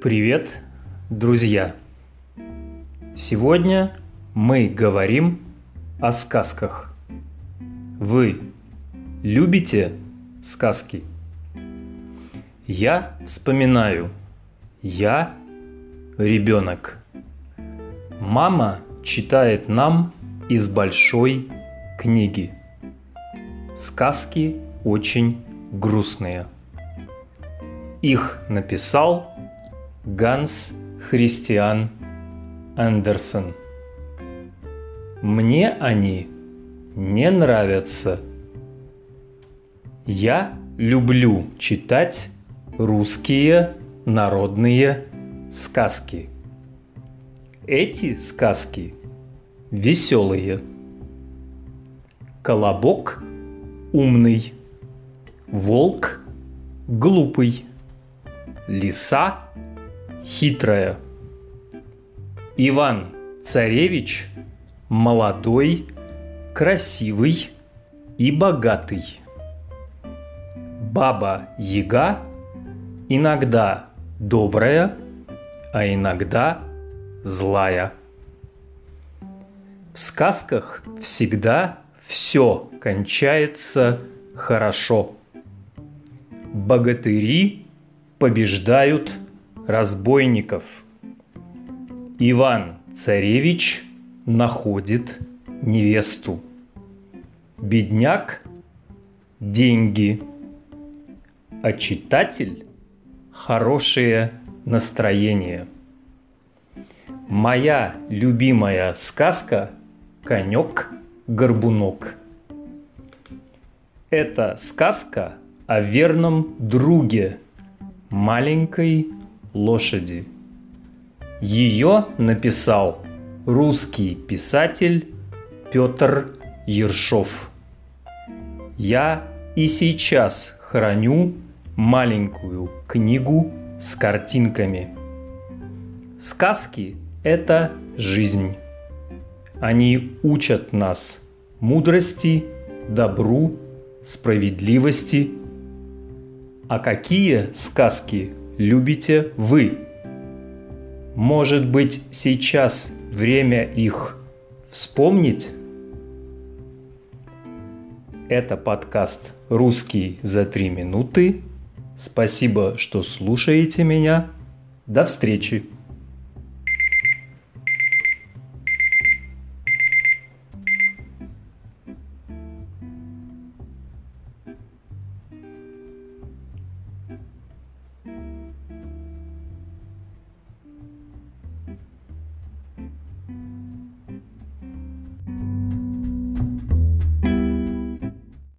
Привет, друзья! Сегодня мы говорим о сказках. Вы любите сказки? Я вспоминаю. Я ребенок. Мама читает нам из большой книги. Сказки очень грустные. Их написал Ганс Христиан Андерсон. Мне они не нравятся. Я люблю читать русские народные сказки. Эти сказки веселые. Колобок умный, волк глупый, лиса хитрая. Иван Царевич молодой, красивый и богатый. Баба Яга иногда добрая, а иногда злая. В сказках всегда все кончается хорошо. Богатыри побеждают разбойников. Иван Царевич находит невесту. Бедняк – деньги, а читатель – хорошее настроение. Моя любимая сказка «Конек-горбунок». Это сказка о верном друге, маленькой лошади. Ее написал русский писатель Петр Ершов. Я и сейчас храню маленькую книгу с картинками. Сказки – это жизнь. Они учат нас мудрости, добру, справедливости. А какие сказки любите вы? Может быть, сейчас время их вспомнить? Это подкаст «Русский за три минуты». Спасибо, что слушаете меня. До встречи!